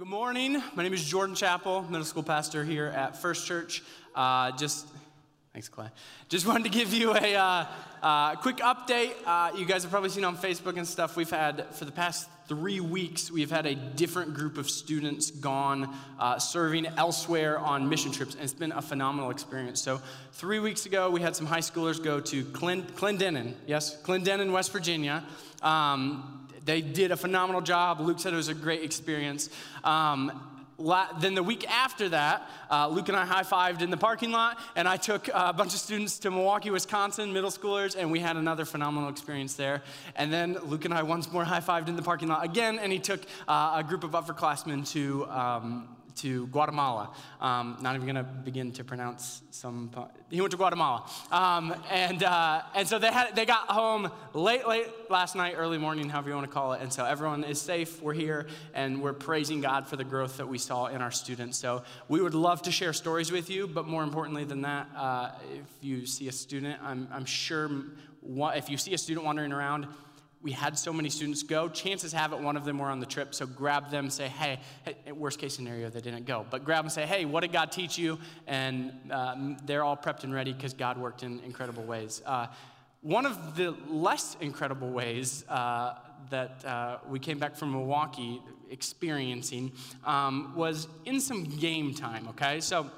Well, good morning. My name is Jordan Chappell, middle school pastor here at First Church. Uh, just thanks, Clay. Just wanted to give you a uh, uh, quick update. Uh, you guys have probably seen on Facebook and stuff. We've had for the past three weeks, we've had a different group of students gone uh, serving elsewhere on mission trips, and it's been a phenomenal experience. So, three weeks ago, we had some high schoolers go to Clendenin. Yes, Clendenin, West Virginia. Um, they did a phenomenal job. Luke said it was a great experience. Um, then the week after that, uh, Luke and I high fived in the parking lot, and I took a bunch of students to Milwaukee, Wisconsin, middle schoolers, and we had another phenomenal experience there. And then Luke and I once more high fived in the parking lot again, and he took uh, a group of upperclassmen to. Um, to Guatemala. Um, not even going to begin to pronounce some. He went to Guatemala, um, and uh, and so they had they got home late, late last night, early morning, however you want to call it. And so everyone is safe. We're here, and we're praising God for the growth that we saw in our students. So we would love to share stories with you, but more importantly than that, uh, if you see a student, I'm, I'm sure if you see a student wandering around we had so many students go, chances have it one of them were on the trip. So grab them, say, hey, hey worst case scenario, they didn't go. But grab them, say, hey, what did God teach you? And um, they're all prepped and ready because God worked in incredible ways. Uh, one of the less incredible ways uh, that uh, we came back from Milwaukee experiencing um, was in some game time, okay? So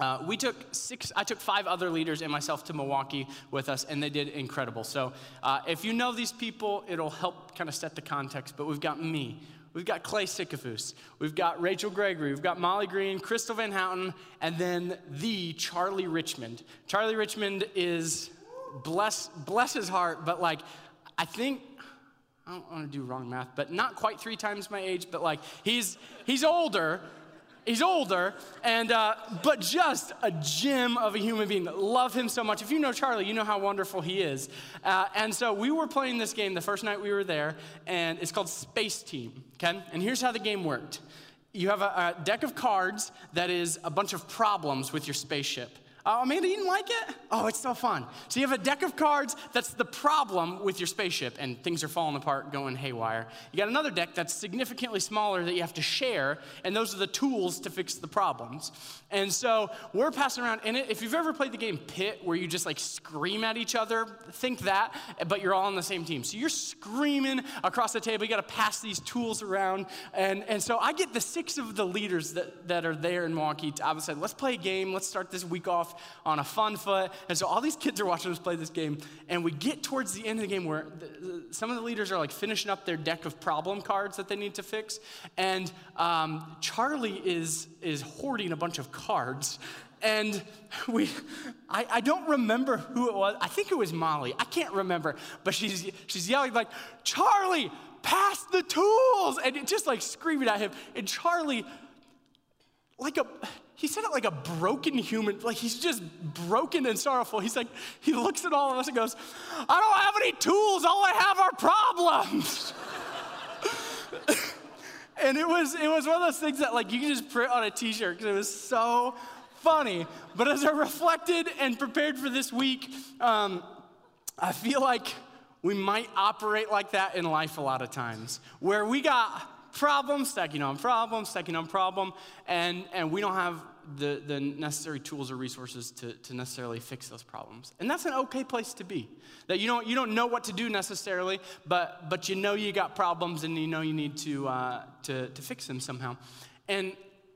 uh, we took six, I took five other leaders and myself to Milwaukee with us, and they did incredible. So, uh, if you know these people, it'll help kind of set the context. But we've got me, we've got Clay Sycophus, we've got Rachel Gregory, we've got Molly Green, Crystal Van Houten, and then the Charlie Richmond. Charlie Richmond is, bless, bless his heart, but like, I think I don't want to do wrong math, but not quite three times my age, but like he's he's older, He's older, and uh, but just a gem of a human being. Love him so much. If you know Charlie, you know how wonderful he is. Uh, and so we were playing this game the first night we were there, and it's called Space Team. Okay, and here's how the game worked. You have a, a deck of cards that is a bunch of problems with your spaceship. Oh, Amanda, you didn't like it? Oh, it's so fun. So you have a deck of cards that's the problem with your spaceship, and things are falling apart, going haywire. You got another deck that's significantly smaller that you have to share, and those are the tools to fix the problems. And so we're passing around, and if you've ever played the game Pit, where you just like scream at each other, think that, but you're all on the same team. So you're screaming across the table. You got to pass these tools around, and and so I get the six of the leaders that that are there in Milwaukee. I was said, let's play a game. Let's start this week off on a fun foot. And so all these kids are watching us play this game. And we get towards the end of the game where the, some of the leaders are like finishing up their deck of problem cards that they need to fix. And um, Charlie is, is hoarding a bunch of cards. And we, I, I don't remember who it was. I think it was Molly. I can't remember. But she's, she's yelling like, Charlie, pass the tools. And just like screaming at him. And Charlie, like a, he said it like a broken human, like he's just broken and sorrowful. He's like, he looks at all of us and goes, I don't have any tools, all I have are problems. and it was it was one of those things that like you can just print on a t-shirt because it was so funny. But as I reflected and prepared for this week, um, I feel like we might operate like that in life a lot of times, where we got problem, stacking on problem, stacking on problem, and, and we don't have the, the necessary tools or resources to, to necessarily fix those problems. And that's an okay place to be. That you don't, you don't know what to do necessarily, but, but you know you got problems and you know you need to, uh, to, to fix them somehow. And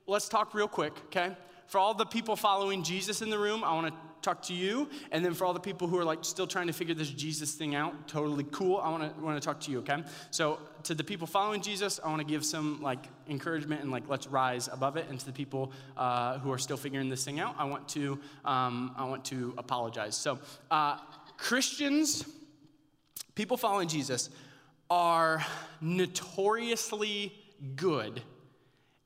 let's talk real quick, okay? For all the people following Jesus in the room, I want to talk to you. And then for all the people who are like still trying to figure this Jesus thing out, totally cool, I want to want to talk to you, okay? So to the people following Jesus, I want to give some like encouragement and like let's rise above it. And to the people uh, who are still figuring this thing out, I want to um, I want to apologize. So uh, Christians, people following Jesus, are notoriously good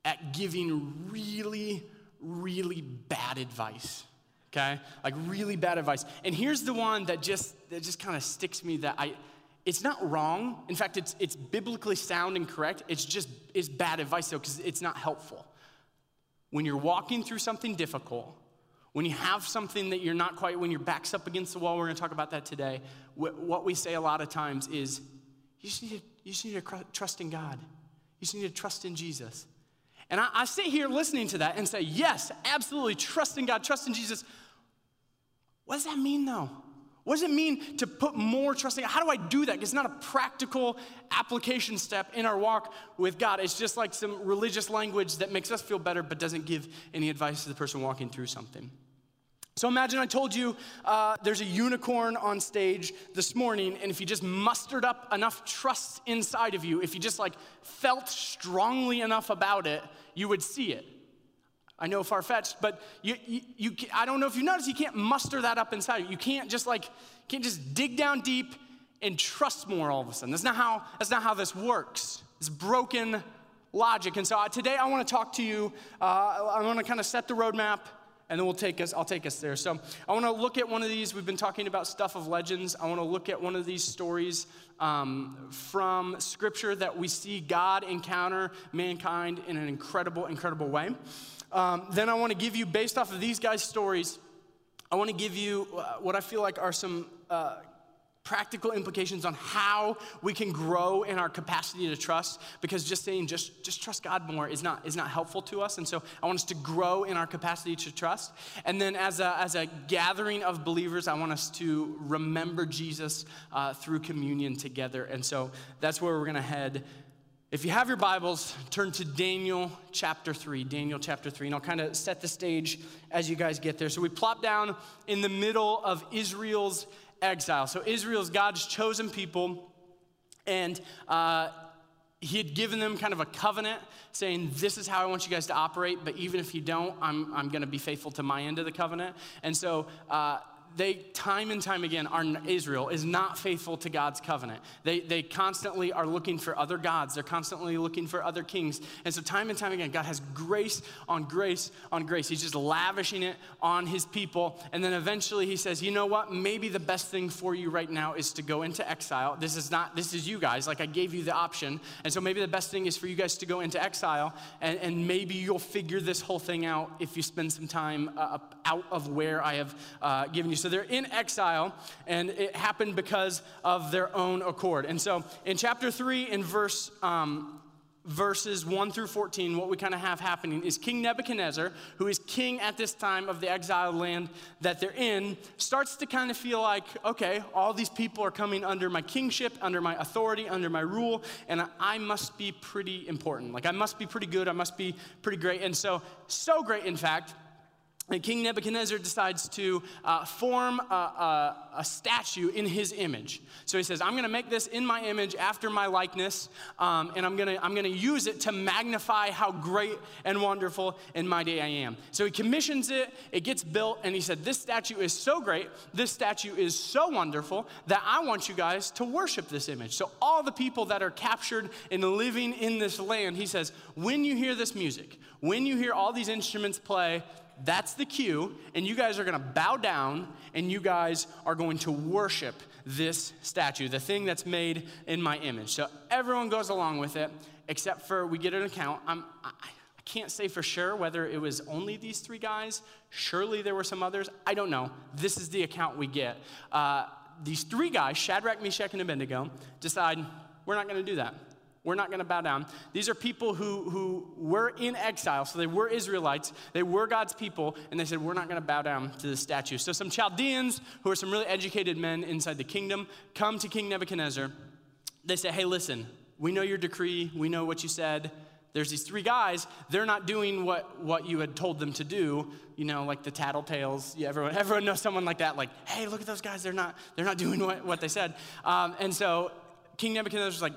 at giving really, really bad advice okay? Like really bad advice. And here's the one that just that just kind of sticks me that I it's not wrong. In fact, it's it's biblically sound and correct. It's just it's bad advice though cuz it's not helpful. When you're walking through something difficult, when you have something that you're not quite when your back's up against the wall, we're going to talk about that today. What we say a lot of times is you just need to, you just need to trust in God. You just need to trust in Jesus. And I, I sit here listening to that and say, yes, absolutely, trust in God, trust in Jesus. What does that mean though? What does it mean to put more trust in God? How do I do that? It's not a practical application step in our walk with God. It's just like some religious language that makes us feel better but doesn't give any advice to the person walking through something. So imagine I told you uh, there's a unicorn on stage this morning, and if you just mustered up enough trust inside of you, if you just like felt strongly enough about it, you would see it. I know far fetched, but you, you, you, I don't know if you notice, you can't muster that up inside you. You can't just like, can't just dig down deep and trust more all of a sudden. That's not how, that's not how this works. It's broken logic. And so uh, today I want to talk to you, uh, I want to kind of set the roadmap and then we'll take us i'll take us there. So i want to look at one of these. We've been talking about stuff of legends. I want to look at one of these stories um, from scripture that we see god encounter mankind in an incredible incredible way. Um, then i want to give you based off of these guys stories i want to give you uh, what i feel like are some uh, practical implications on how we can grow in our capacity to trust because just saying just, just trust god more is not, is not helpful to us and so i want us to grow in our capacity to trust and then as a, as a gathering of believers i want us to remember jesus uh, through communion together and so that's where we're going to head if you have your Bibles, turn to Daniel chapter 3. Daniel chapter 3. And I'll kind of set the stage as you guys get there. So we plop down in the middle of Israel's exile. So Israel's God's chosen people, and uh, he had given them kind of a covenant saying, This is how I want you guys to operate, but even if you don't, I'm, I'm going to be faithful to my end of the covenant. And so uh, they time and time again are israel is not faithful to god's covenant. They, they constantly are looking for other gods. They're constantly looking for other kings. And so time and time again god has grace on grace on grace. He's just lavishing it on his people. And then eventually he says you know what? Maybe the best thing for you right now is to go into exile. This is not this is you guys. Like i gave you the option. And so maybe the best thing is for you guys to go into exile. And, and maybe you'll figure this whole thing out if you spend some time uh, out of where i have uh, given you. So they're in exile, and it happened because of their own accord. And so in chapter 3, in verse. Um, verses 1 through 14, what we kind of have happening is King Nebuchadnezzar, who is king at this time of the exiled land that they're in, starts to kind of feel like, okay, all these people are coming under my kingship, under my authority, under my rule, and I must be pretty important. Like, I must be pretty good, I must be pretty great. And so, so great, in fact, and King Nebuchadnezzar decides to uh, form a, a, a, statue in his image. So he says, I'm going to make this in my image after my likeness, um, and I'm going to I'm going to use it to magnify how great and wonderful and mighty I am. So he commissions it, it gets built, and he said, This statue is so great, this statue is so wonderful that I want you guys to worship this image. So all the people that are captured and living in this land, he says, When you hear this music, when you hear all these instruments play, that's the cue, and you guys are gonna bow down and you guys are going to worship this statue, the thing that's made in my image. So everyone goes along with it, except for we get an account. I'm, I, I can't say for sure whether it was only these three guys. Surely there were some others. I don't know. This is the account we get. Uh, these three guys, Shadrach, Meshach, and Abednego, decide we're not gonna do that. We're not going to bow down. These are people who, who were in exile, so they were Israelites. They were God's people, and they said, We're not going to bow down to the statue. So some Chaldeans, who are some really educated men inside the kingdom, come to King Nebuchadnezzar. They say, Hey, listen, we know your decree, we know what you said. There's these three guys, they're not doing what, what you had told them to do, you know, like the tattletales. Yeah, everyone, everyone knows someone like that, like, hey, look at those guys, they're not, they're not doing what, what they said. Um, and so King Nebuchadnezzar's like,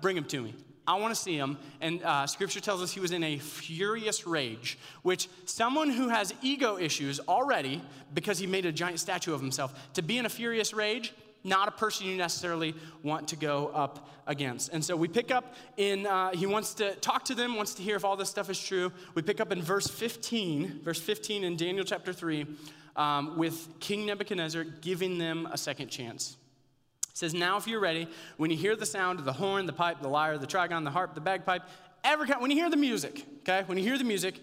bring him to me. I want to see him. And uh, scripture tells us he was in a furious rage, which someone who has ego issues already, because he made a giant statue of himself, to be in a furious rage, not a person you necessarily want to go up against. And so we pick up in, uh, he wants to talk to them, wants to hear if all this stuff is true. We pick up in verse 15, verse 15 in Daniel chapter 3, um, with King Nebuchadnezzar giving them a second chance says, Now, if you're ready, when you hear the sound of the horn, the pipe, the lyre, the trigon, the harp, the bagpipe, every kind, when you hear the music, okay, when you hear the music,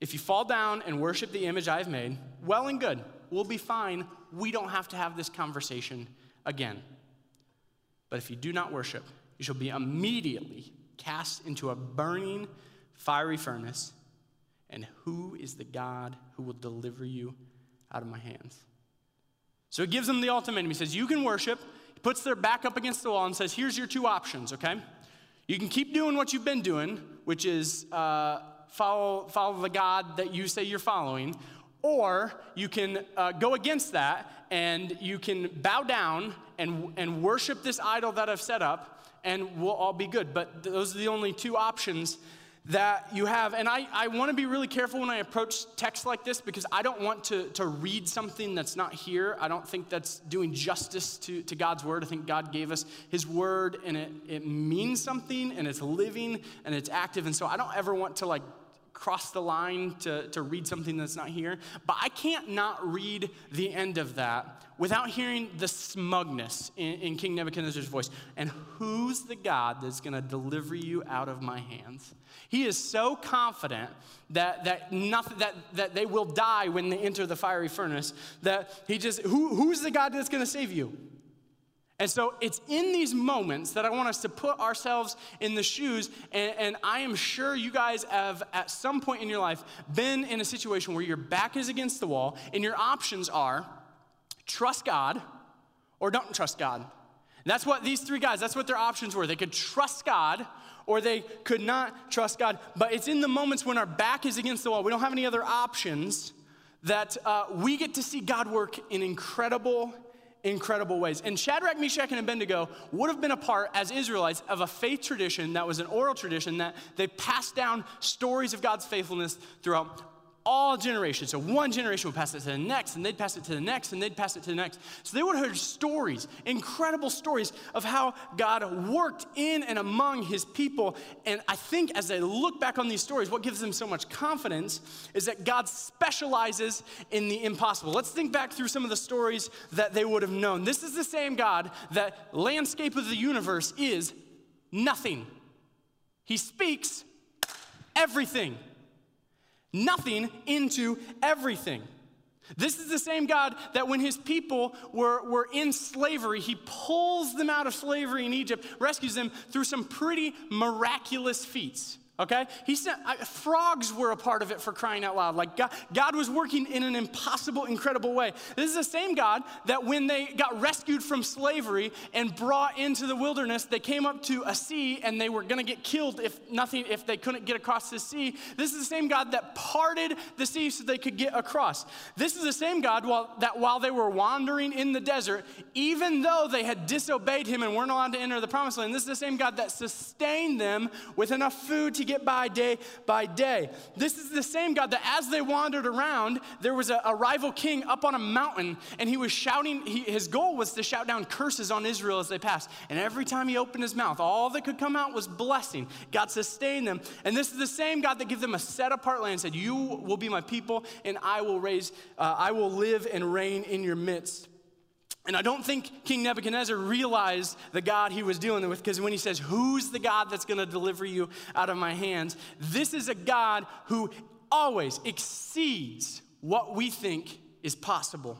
if you fall down and worship the image I've made, well and good, we'll be fine. We don't have to have this conversation again. But if you do not worship, you shall be immediately cast into a burning, fiery furnace? And who is the God who will deliver you out of my hands? So he gives them the ultimatum. He says, You can worship. He puts their back up against the wall and says, Here's your two options, okay? You can keep doing what you've been doing, which is uh, follow, follow the God that you say you're following, or you can uh, go against that and you can bow down and, and worship this idol that I've set up, and we'll all be good. But those are the only two options that you have. And I, I want to be really careful when I approach text like this because I don't want to, to read something that's not here. I don't think that's doing justice to, to God's word. I think God gave us his word and it, it means something and it's living and it's active. And so I don't ever want to like cross the line to, to read something that's not here. But I can't not read the end of that without hearing the smugness in, in King Nebuchadnezzar's voice. And who's the God that's going to deliver you out of my hands? He is so confident that, that, nothing, that, that they will die when they enter the fiery furnace that he just, who, who's the God that's going to save you? And so it's in these moments that I want us to put ourselves in the shoes. And, and, I am sure you guys have, at some point in your life, been in a situation where your back is against the wall and your options are trust God or don't trust God. And that's what these three guys, that's what their options were. They could trust God or they could not trust God. But it's in the moments when our back is against the wall, we don't have any other options, that uh, we get to see God work in incredible incredible ways. And Shadrach, Meshach, and Abednego would have been a part, as Israelites, of a faith tradition that was an oral tradition that they passed down stories of God's faithfulness throughout all generations. So one generation would pass it to the next, and they'd pass it to the next, and they'd pass it to the next. So they would have heard stories, incredible stories of how God worked in and among his people. And I think as they look back on these stories, what gives them so much confidence is that God specializes in the impossible. Let's think back through some of the stories that they would have known. This is the same God that landscape of the universe is nothing. He speaks everything nothing into everything. This is the same God that when his people were, were in slavery, he pulls them out of slavery in Egypt, rescues them through some pretty miraculous feats okay? He said I, frogs were a part of it for crying out loud. Like God, God was working in an impossible, incredible way. This is the same God that when they got rescued from slavery and brought into the wilderness, they came up to a sea and they were going to get killed if nothing, if they couldn't get across the sea. This is the same God that parted the sea so they could get across. This is the same God while, that while they were wandering in the desert, even though they had disobeyed him and weren't allowed to enter the promised land, this is the same God that sustained them with enough food to get by day by day. This is the same God that as they wandered around, there was a, a rival king up on a mountain, and he was shouting, he, his goal was to shout down curses on Israel as they passed. And every time he opened his mouth, all that could come out was blessing. God sustained them. And this is the same God that gave them a set apart land, said, You will be my people, and I will raise, uh, I will live and reign in your midst. And I don't think King Nebuchadnezzar realized the God he was dealing with because when he says, Who's the God that's going to deliver you out of my hands? This is a God who always exceeds what we think is possible.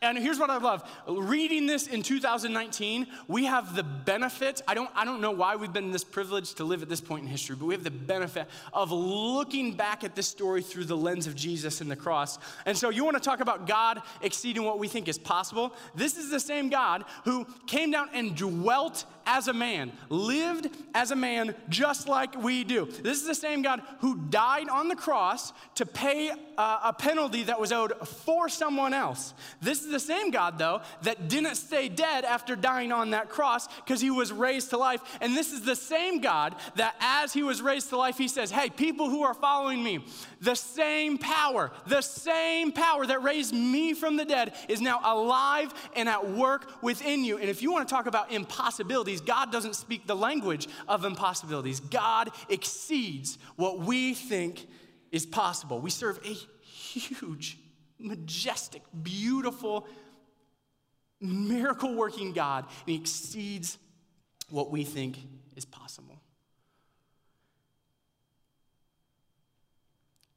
And here's what I love. Reading this in 2019, we have the benefit. I don't, I don't know why we've been this privileged to live at this point in history, but we have the benefit of looking back at this story through the lens of Jesus and the cross. And so you want to talk about God exceeding what we think is possible? This is the same God who came down and dwelt as a man, lived as a man just like we do. This is the same God who died on the cross to pay uh, a penalty that was owed for someone else. This is the same God, though, that didn't stay dead after dying on that cross because he was raised to life. And this is the same God that as he was raised to life, he says, Hey, people who are following me, the same power, the same power that raised me from the dead is now alive and at work within you. And if you want to talk about impossibilities, God doesn't speak the language of impossibilities. God exceeds what we think is possible. We serve a huge, majestic, beautiful, miracle working God, and He exceeds what we think is possible.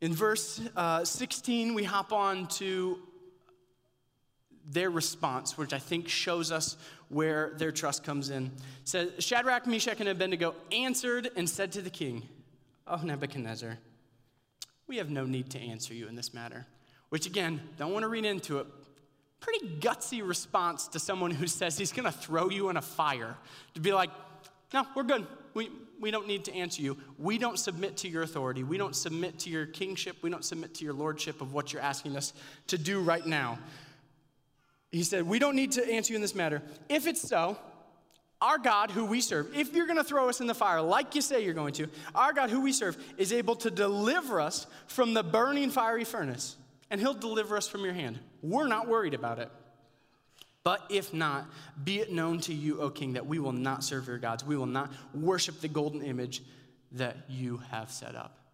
In verse uh, 16, we hop on to their response, which I think shows us where their trust comes in. It says Shadrach, Meshach, and Abednego answered and said to the king, Oh, Nebuchadnezzar, we have no need to answer you in this matter. Which, again, don't want to read into it. Pretty gutsy response to someone who says he's going to throw you in a fire. To be like, no, we're good. We, we don't need to answer you. We don't submit to your authority. We don't submit to your kingship. We don't submit to your lordship of what you're asking us to do right now. He said, We don't need to answer you in this matter. If it's so, our God, who we serve, if you're going to throw us in the fire like you say you're going to, our God, who we serve, is able to deliver us from the burning fiery furnace, and he'll deliver us from your hand. We're not worried about it. But if not, be it known to you, O king, that we will not serve your gods. We will not worship the golden image that you have set up.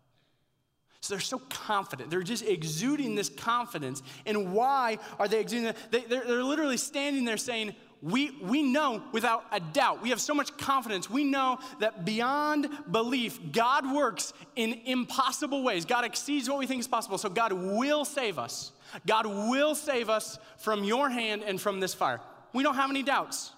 So they're so confident. They're just exuding this confidence. And why are they exuding that? They, they're, they're literally standing there saying, we, we know without a doubt, we have so much confidence. We know that beyond belief, God works in impossible ways. God exceeds what we think is possible. So God will save us. God will save us from your hand and from this fire. We don't have any doubts.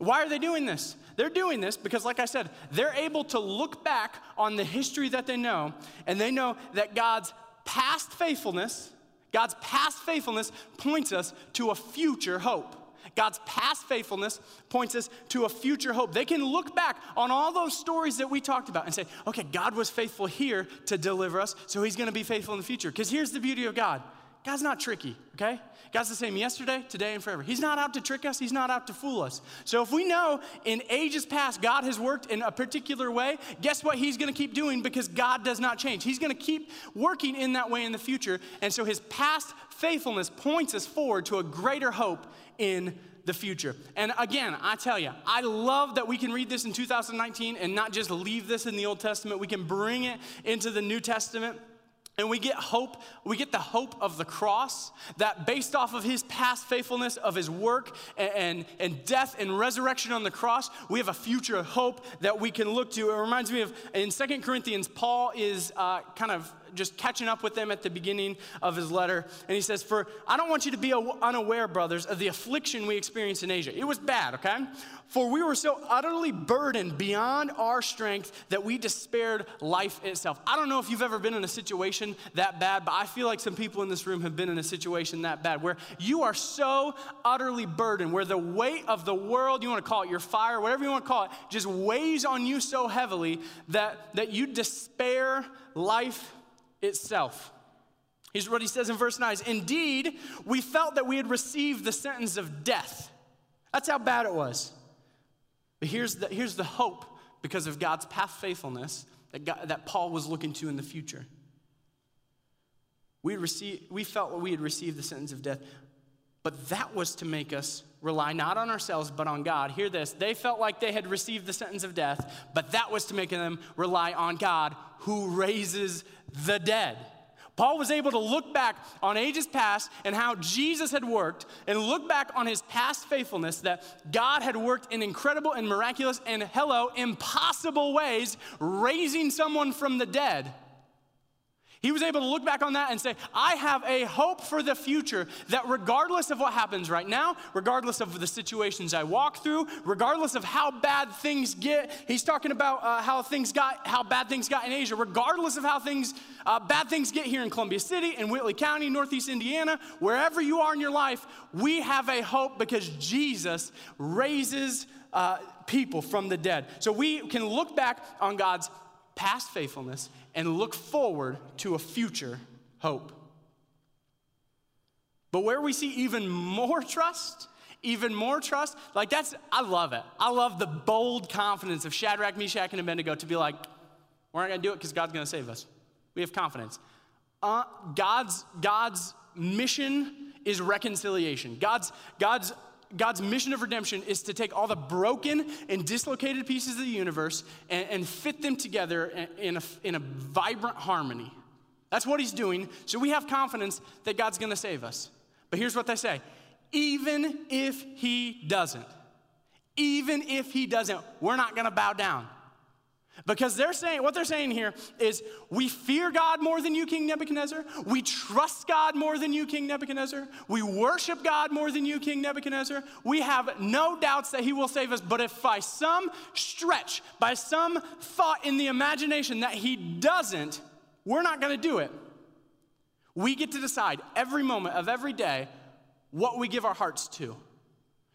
Why are they doing this? They're doing this because, like I said, they're able to look back on the history that they know, and they know that God's past faithfulness, God's past faithfulness points us to a future hope. God's past faithfulness points us to a future hope. They can look back on all those stories that we talked about and say, okay, God was faithful here to deliver us, so he's gonna be faithful in the future. Because here's the beauty of God God's not tricky, okay? God's the same yesterday, today, and forever. He's not out to trick us, He's not out to fool us. So if we know in ages past God has worked in a particular way, guess what He's gonna keep doing because God does not change. He's gonna keep working in that way in the future. And so His past faithfulness points us forward to a greater hope in the future. And again, I tell you, I love that we can read this in 2019 and not just leave this in the Old Testament. We can bring it into the New Testament. And we get hope, we get the hope of the cross that based off of his past faithfulness, of his work and, and, and, death and resurrection on the cross, we have a future hope that we can look to. It reminds me of in Second Corinthians, Paul is uh, kind of just catching up with them at the beginning of his letter. And he says, For I don't want you to be unaware, brothers, of the affliction we experienced in Asia. It was bad, okay? For we were so utterly burdened beyond our strength that we despaired life itself. I don't know if you've ever been in a situation that bad, but I feel like some people in this room have been in a situation that bad where you are so utterly burdened, where the weight of the world, you want to call it your fire, whatever you want to call it, just weighs on you so heavily that, that you despair life itself. Here's what he says in verse 9 Indeed, we felt that we had received the sentence of death. That's how bad it was. But here's the, here's the hope because of God's past faithfulness that, God, that Paul was looking to in the future. We, received, we felt that we had received the sentence of death, but that was to make us rely not on ourselves, but on God. Hear this. They felt like they had received the sentence of death, but that was to make them rely on God who raises the dead. Paul was able to look back on ages past and how Jesus had worked and look back on his past faithfulness that God had worked in incredible and miraculous and, hello, impossible ways, raising someone from the dead. He was able to look back on that and say, I have a hope for the future that regardless of what happens right now, regardless of the situations I walk through, regardless of how bad things get, he's talking about uh, how things got, how bad things got in Asia, regardless of how things, uh, bad things get here in Columbia City, in Whitley County, Northeast Indiana, wherever you are in your life, we have a hope because Jesus raises uh, people from the dead. So we can look back on God's past faithfulness and look forward to a future hope. But where we see even more trust, even more trust, like that's, I love it. I love the bold confidence of Shadrach, Meshach, and Abednego to be like, we're not gonna do it because God's gonna save us. We have confidence. Uh, God's, God's mission is reconciliation. God's, God's God's mission of redemption is to take all the broken and dislocated pieces of the universe and, and fit them together in a, in a vibrant harmony. That's what he's doing. So we have confidence that God's going to save us. But here's what they say even if he doesn't, even if he doesn't, we're not going to bow down. Because they're saying, what they're saying here is, we fear God more than you, King Nebuchadnezzar. We trust God more than you, King Nebuchadnezzar. We worship God more than you, King Nebuchadnezzar. We have no doubts that He will save us. But if by some stretch, by some thought in the imagination that He doesn't, we're not going to do it. We get to decide every moment of every day what we give our hearts to.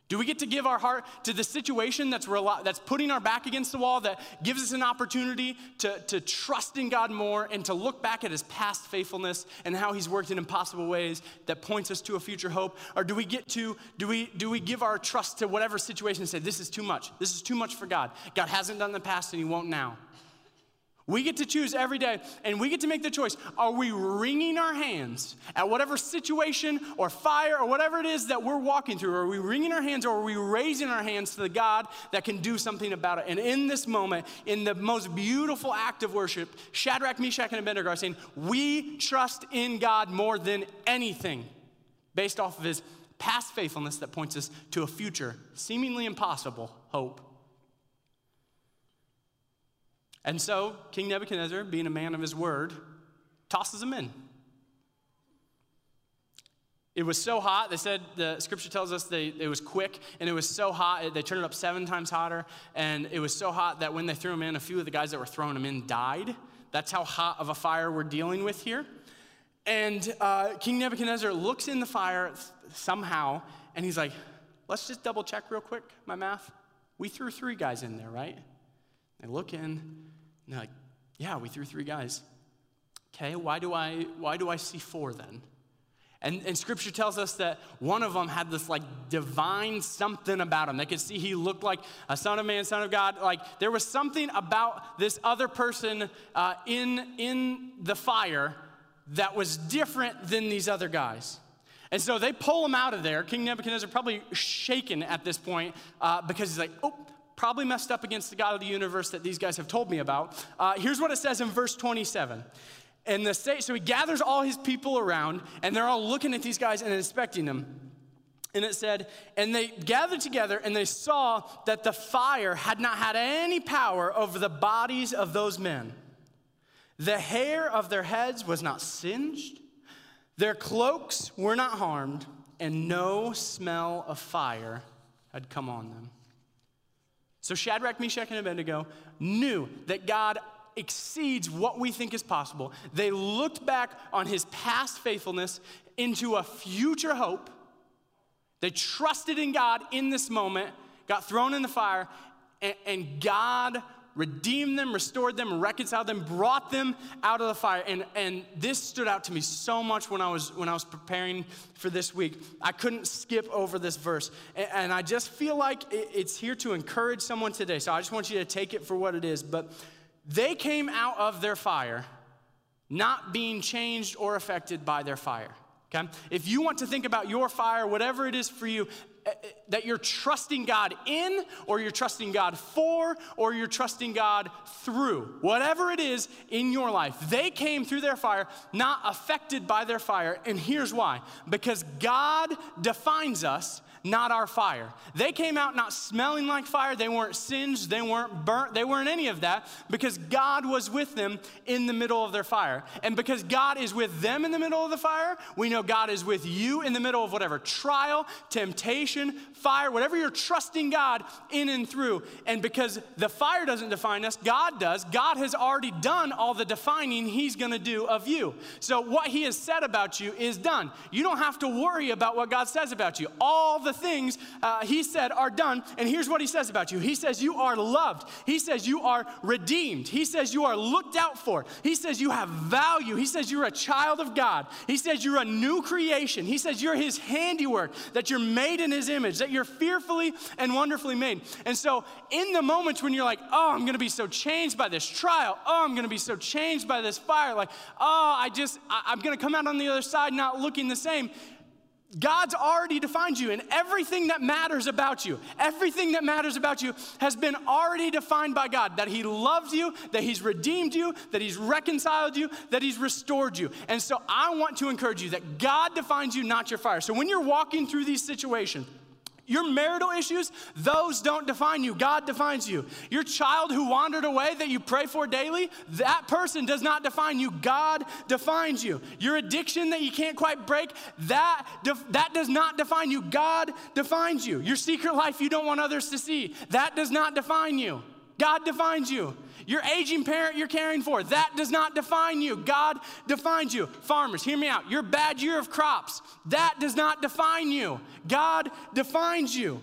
Do we get to give our heart to the situation that's, rel- that's putting our back against the wall, that gives us an opportunity to, to trust in God more and to look back at his past faithfulness and how he's worked in impossible ways that points us to a future hope? Or do we get to, do we, do we give our trust to whatever situation and say, this is too much? This is too much for God. God hasn't done the past and he won't now. We get to choose every day and we get to make the choice. Are we wringing our hands at whatever situation or fire or whatever it is that we're walking through? Are we wringing our hands or are we raising our hands to the God that can do something about it? And in this moment, in the most beautiful act of worship, Shadrach, Meshach, and Abednego are saying, We trust in God more than anything based off of his past faithfulness that points us to a future, seemingly impossible hope. And so, King Nebuchadnezzar, being a man of his word, tosses him in. It was so hot, they said, the scripture tells us they, it was quick, and it was so hot, they turned it up seven times hotter, and it was so hot that when they threw him in, a few of the guys that were throwing him in died. That's how hot of a fire we're dealing with here. And uh, King Nebuchadnezzar looks in the fire somehow, and he's like, let's just double check real quick my math. We threw three guys in there, right? They look in, and they're like, yeah, we threw three guys. Okay, why do I why do I see four then? And, and scripture tells us that one of them had this like divine something about him. They could see he looked like a son of man, son of God. Like there was something about this other person uh, in, in the fire that was different than these other guys. And so they pull him out of there. King Nebuchadnezzar probably shaken at this point uh, because he's like, oh, probably messed up against the God of the universe that these guys have told me about. Uh, here's what it says in verse 27. And the state, so he gathers all his people around, and they're all looking at these guys and inspecting them. And it said, and they gathered together and they saw that the fire had not had any power over the bodies of those men. The hair of their heads was not singed, their cloaks were not harmed, and no smell of fire had come on them. So Shadrach, Meshach, and Abednego knew that God exceeds what we think is possible. They looked back on his past faithfulness into a future hope. They trusted in God in this moment, got thrown in the fire, and, and God redeemed them, restored them, reconciled them, brought them out of the fire. And, and this stood out to me so much when I, was, when I was preparing for this week. I couldn't skip over this verse. And, and I just feel like it's here to encourage someone today. So I just want you to take it for what it is. But they came out of their fire not being changed or affected by their fire. Okay? If you want to think about your fire, whatever it is for you, Uh, uh, that you're trusting God in, or you're trusting God for, or you're trusting God through. Whatever it is in your life, they came through their fire, not affected by their fire. And here's why because God defines us not our fire. They came out not smelling like fire. They weren't singed. They weren't burnt. They weren't any of that because God was with them in the middle of their fire. And because God is with them in the middle of the fire, we know God is with you in the middle of whatever trial, temptation, fire, whatever you're trusting God in and through. And because the fire doesn't define us, God does. God has already done all the defining He's going to do of you. So what He has said about you is done. You don't have to worry about what God says about you. All the things uh, he said are done. And here's what he says about you. He says you are loved, he says you are redeemed, he says you are looked out for, he says you have value, he says you're a child of God, he says you're a new creation, he says you're his handiwork, that you're made in his image, that you're fearfully and wonderfully made. And so, in the moments when you're like, oh, I'm gonna be so changed by this trial, oh, I'm gonna be so changed by this fire, like, oh, I just, I, I'm gonna come out on the other side not looking the same God's already defined you, and everything that matters about you, everything that matters about you has been already defined by God. That He loves you, that He's redeemed you, that He's reconciled you, that He's restored you. And so I want to encourage you that God defines you, not your fire. So when you're walking through these situations, Your marital issues, those don't define you. God defines you. Your child who wandered away that you pray for daily, that person does not define you. God defines you. Your addiction that you can't quite break, that, that does not define you. God defines you. Your secret life you don't want others to see, that does not define you. God defines you. Your aging parent you're caring for, that does not define you. God defines you. Farmers, hear me out. Your bad year of crops, that does not define you. God defines you.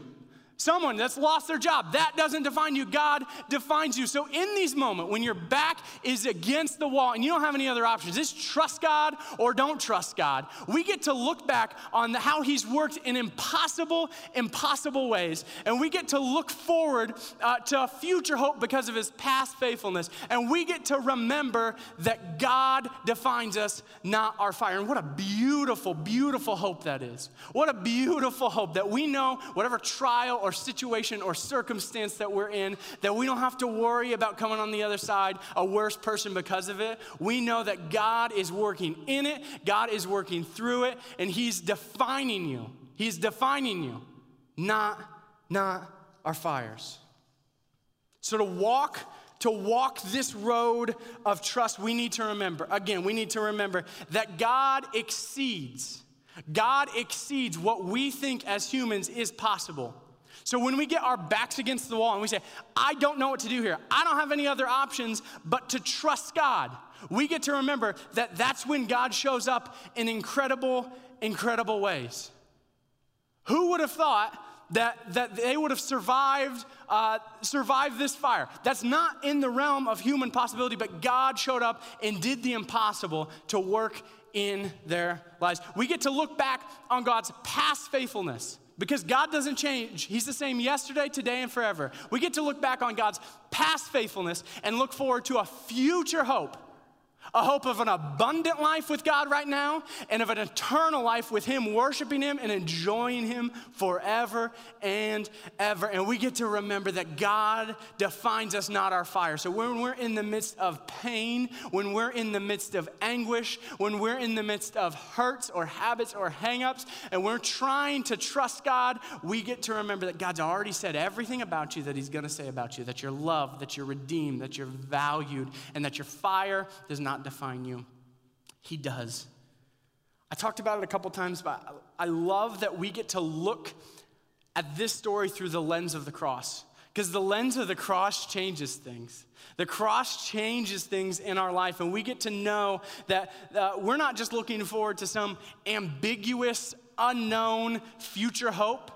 Someone that's lost their job, that doesn't define you. God defines you. So, in these moments, when your back is against the wall and you don't have any other options, just trust God or don't trust God. We get to look back on the, how He's worked in impossible, impossible ways. And we get to look forward uh, to a future hope because of His past faithfulness. And we get to remember that God defines us, not our fire. And what a beautiful, beautiful hope that is. What a beautiful hope that we know whatever trial or situation or circumstance that we're in, that we don't have to worry about coming on the other side a worse person because of it. We know that God is working in it, God is working through it, and He's defining you. He's defining you, not, not our fires. So to walk to walk this road of trust, we need to remember, again, we need to remember that God exceeds, God exceeds what we think as humans is possible. So when we get our backs against the wall and we say, I don't know what to do here, I don't have any other options but to trust God, we get to remember that that's when God shows up in incredible, incredible ways. Who would have thought that, that they would have survived, uh, survived this fire? That's not in the realm of human possibility, but God showed up and did the impossible to work in their lives. We get to look back on God's past faithfulness. Because God doesn't change. He's the same yesterday, today, and forever. We get to look back on God's past faithfulness and look forward to a future hope a hope of an abundant life with God right now and of an eternal life with Him, worshiping Him and enjoying Him forever and ever. And we get to remember that God defines us, not our fire. So when we're in the midst of pain, when we're in the midst of anguish, when we're in the midst of hurts or habits or hangups, and we're trying to trust God, we get to remember that God's already said everything about you that He's going to say about you that you're loved, that you're redeemed, that you're valued, and that your fire does not not define you. He does. I talked about it a couple times, but I love that we get to look at this story through the lens of the cross. Because the lens of the cross changes things. The cross changes things in our life, and we get to know that uh, we're not just looking forward to some ambiguous, unknown future hope.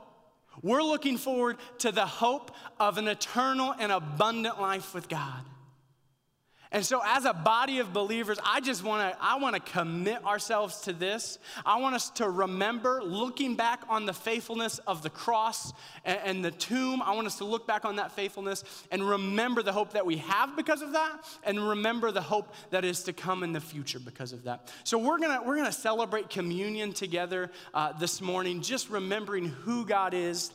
We're looking forward to the hope of an eternal and abundant life with God. And so as a body of believers, I just want to I want to commit ourselves to this. I want us to remember looking back on the faithfulness of the cross and, and, the tomb. I want us to look back on that faithfulness and remember the hope that we have because of that and remember the hope that is to come in the future because of that. So we're to we're to celebrate communion together uh, this morning just remembering who God is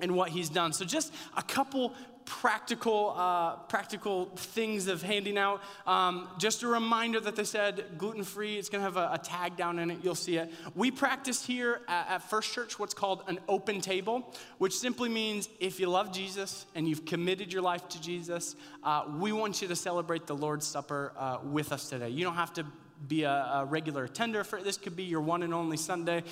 and what he's done. So just a couple practical, uh, practical things of handing out. Um, just a reminder that they said gluten free. It's going to have a, a, tag down in it. You'll see it. We practice here at, at, First Church what's called an open table, which simply means if you love Jesus and you've committed your life to Jesus, uh, we want you to celebrate the Lord's Supper uh, with us today. You don't have to be a, a, regular attender for this could be your one and only sunday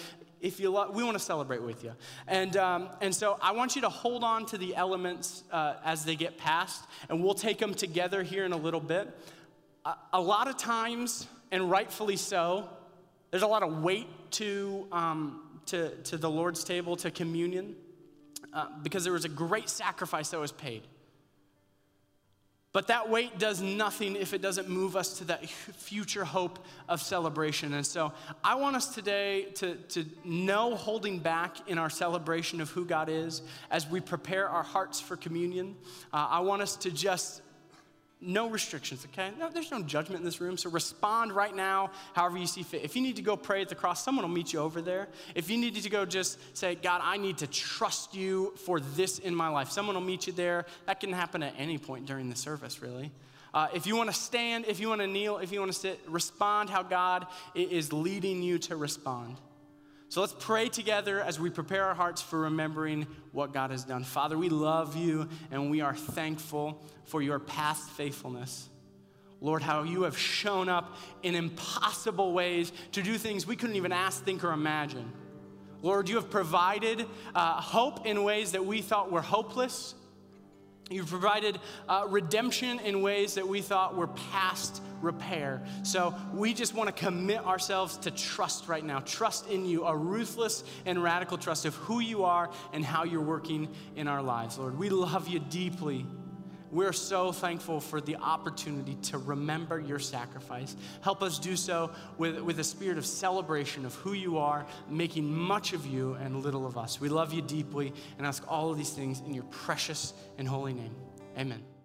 if you love, we want to celebrate with you. And, um, and so I want you to hold on to the elements uh, as they get passed, and we'll take them together here in a little bit. A, a lot of times, and rightfully so, there's a lot of weight to, um, to, to the Lord's table, to communion, uh, because there was a great sacrifice that was paid. But that weight does nothing if it doesn't move us to that future hope of celebration. And so I want us today to, to know holding back in our celebration of who God is as we prepare our hearts for communion. Uh, I want us to just no restrictions, okay? No, there's no judgment in this room, so respond right now however you see fit. If you need to go pray at the cross, someone will meet you over there. If you need to go just say, God, I need to trust you for this in my life, someone will meet you there. That can happen at any point during the service, really. Uh, if you want to stand, if you want to kneel, if you want to sit, respond how God is leading you to respond. So let's pray together as we prepare our hearts for remembering what God has done. Father, we love you and we are thankful for your past faithfulness. Lord, how you have shown up in impossible ways to do things we couldn't even ask, think, or imagine. Lord, you have provided uh, hope in ways that we thought were hopeless. You've provided uh, redemption in ways that we thought were past repair. So we just want to commit ourselves to trust right now. Trust in you, a ruthless and radical trust of who you are and how you're working in our lives, Lord. We love you deeply. We're so thankful for the opportunity to remember your sacrifice. Help us do so with, with a spirit of celebration of who you are, making much of you and little of us. We love you deeply and ask all of these things in your precious and holy name. Amen.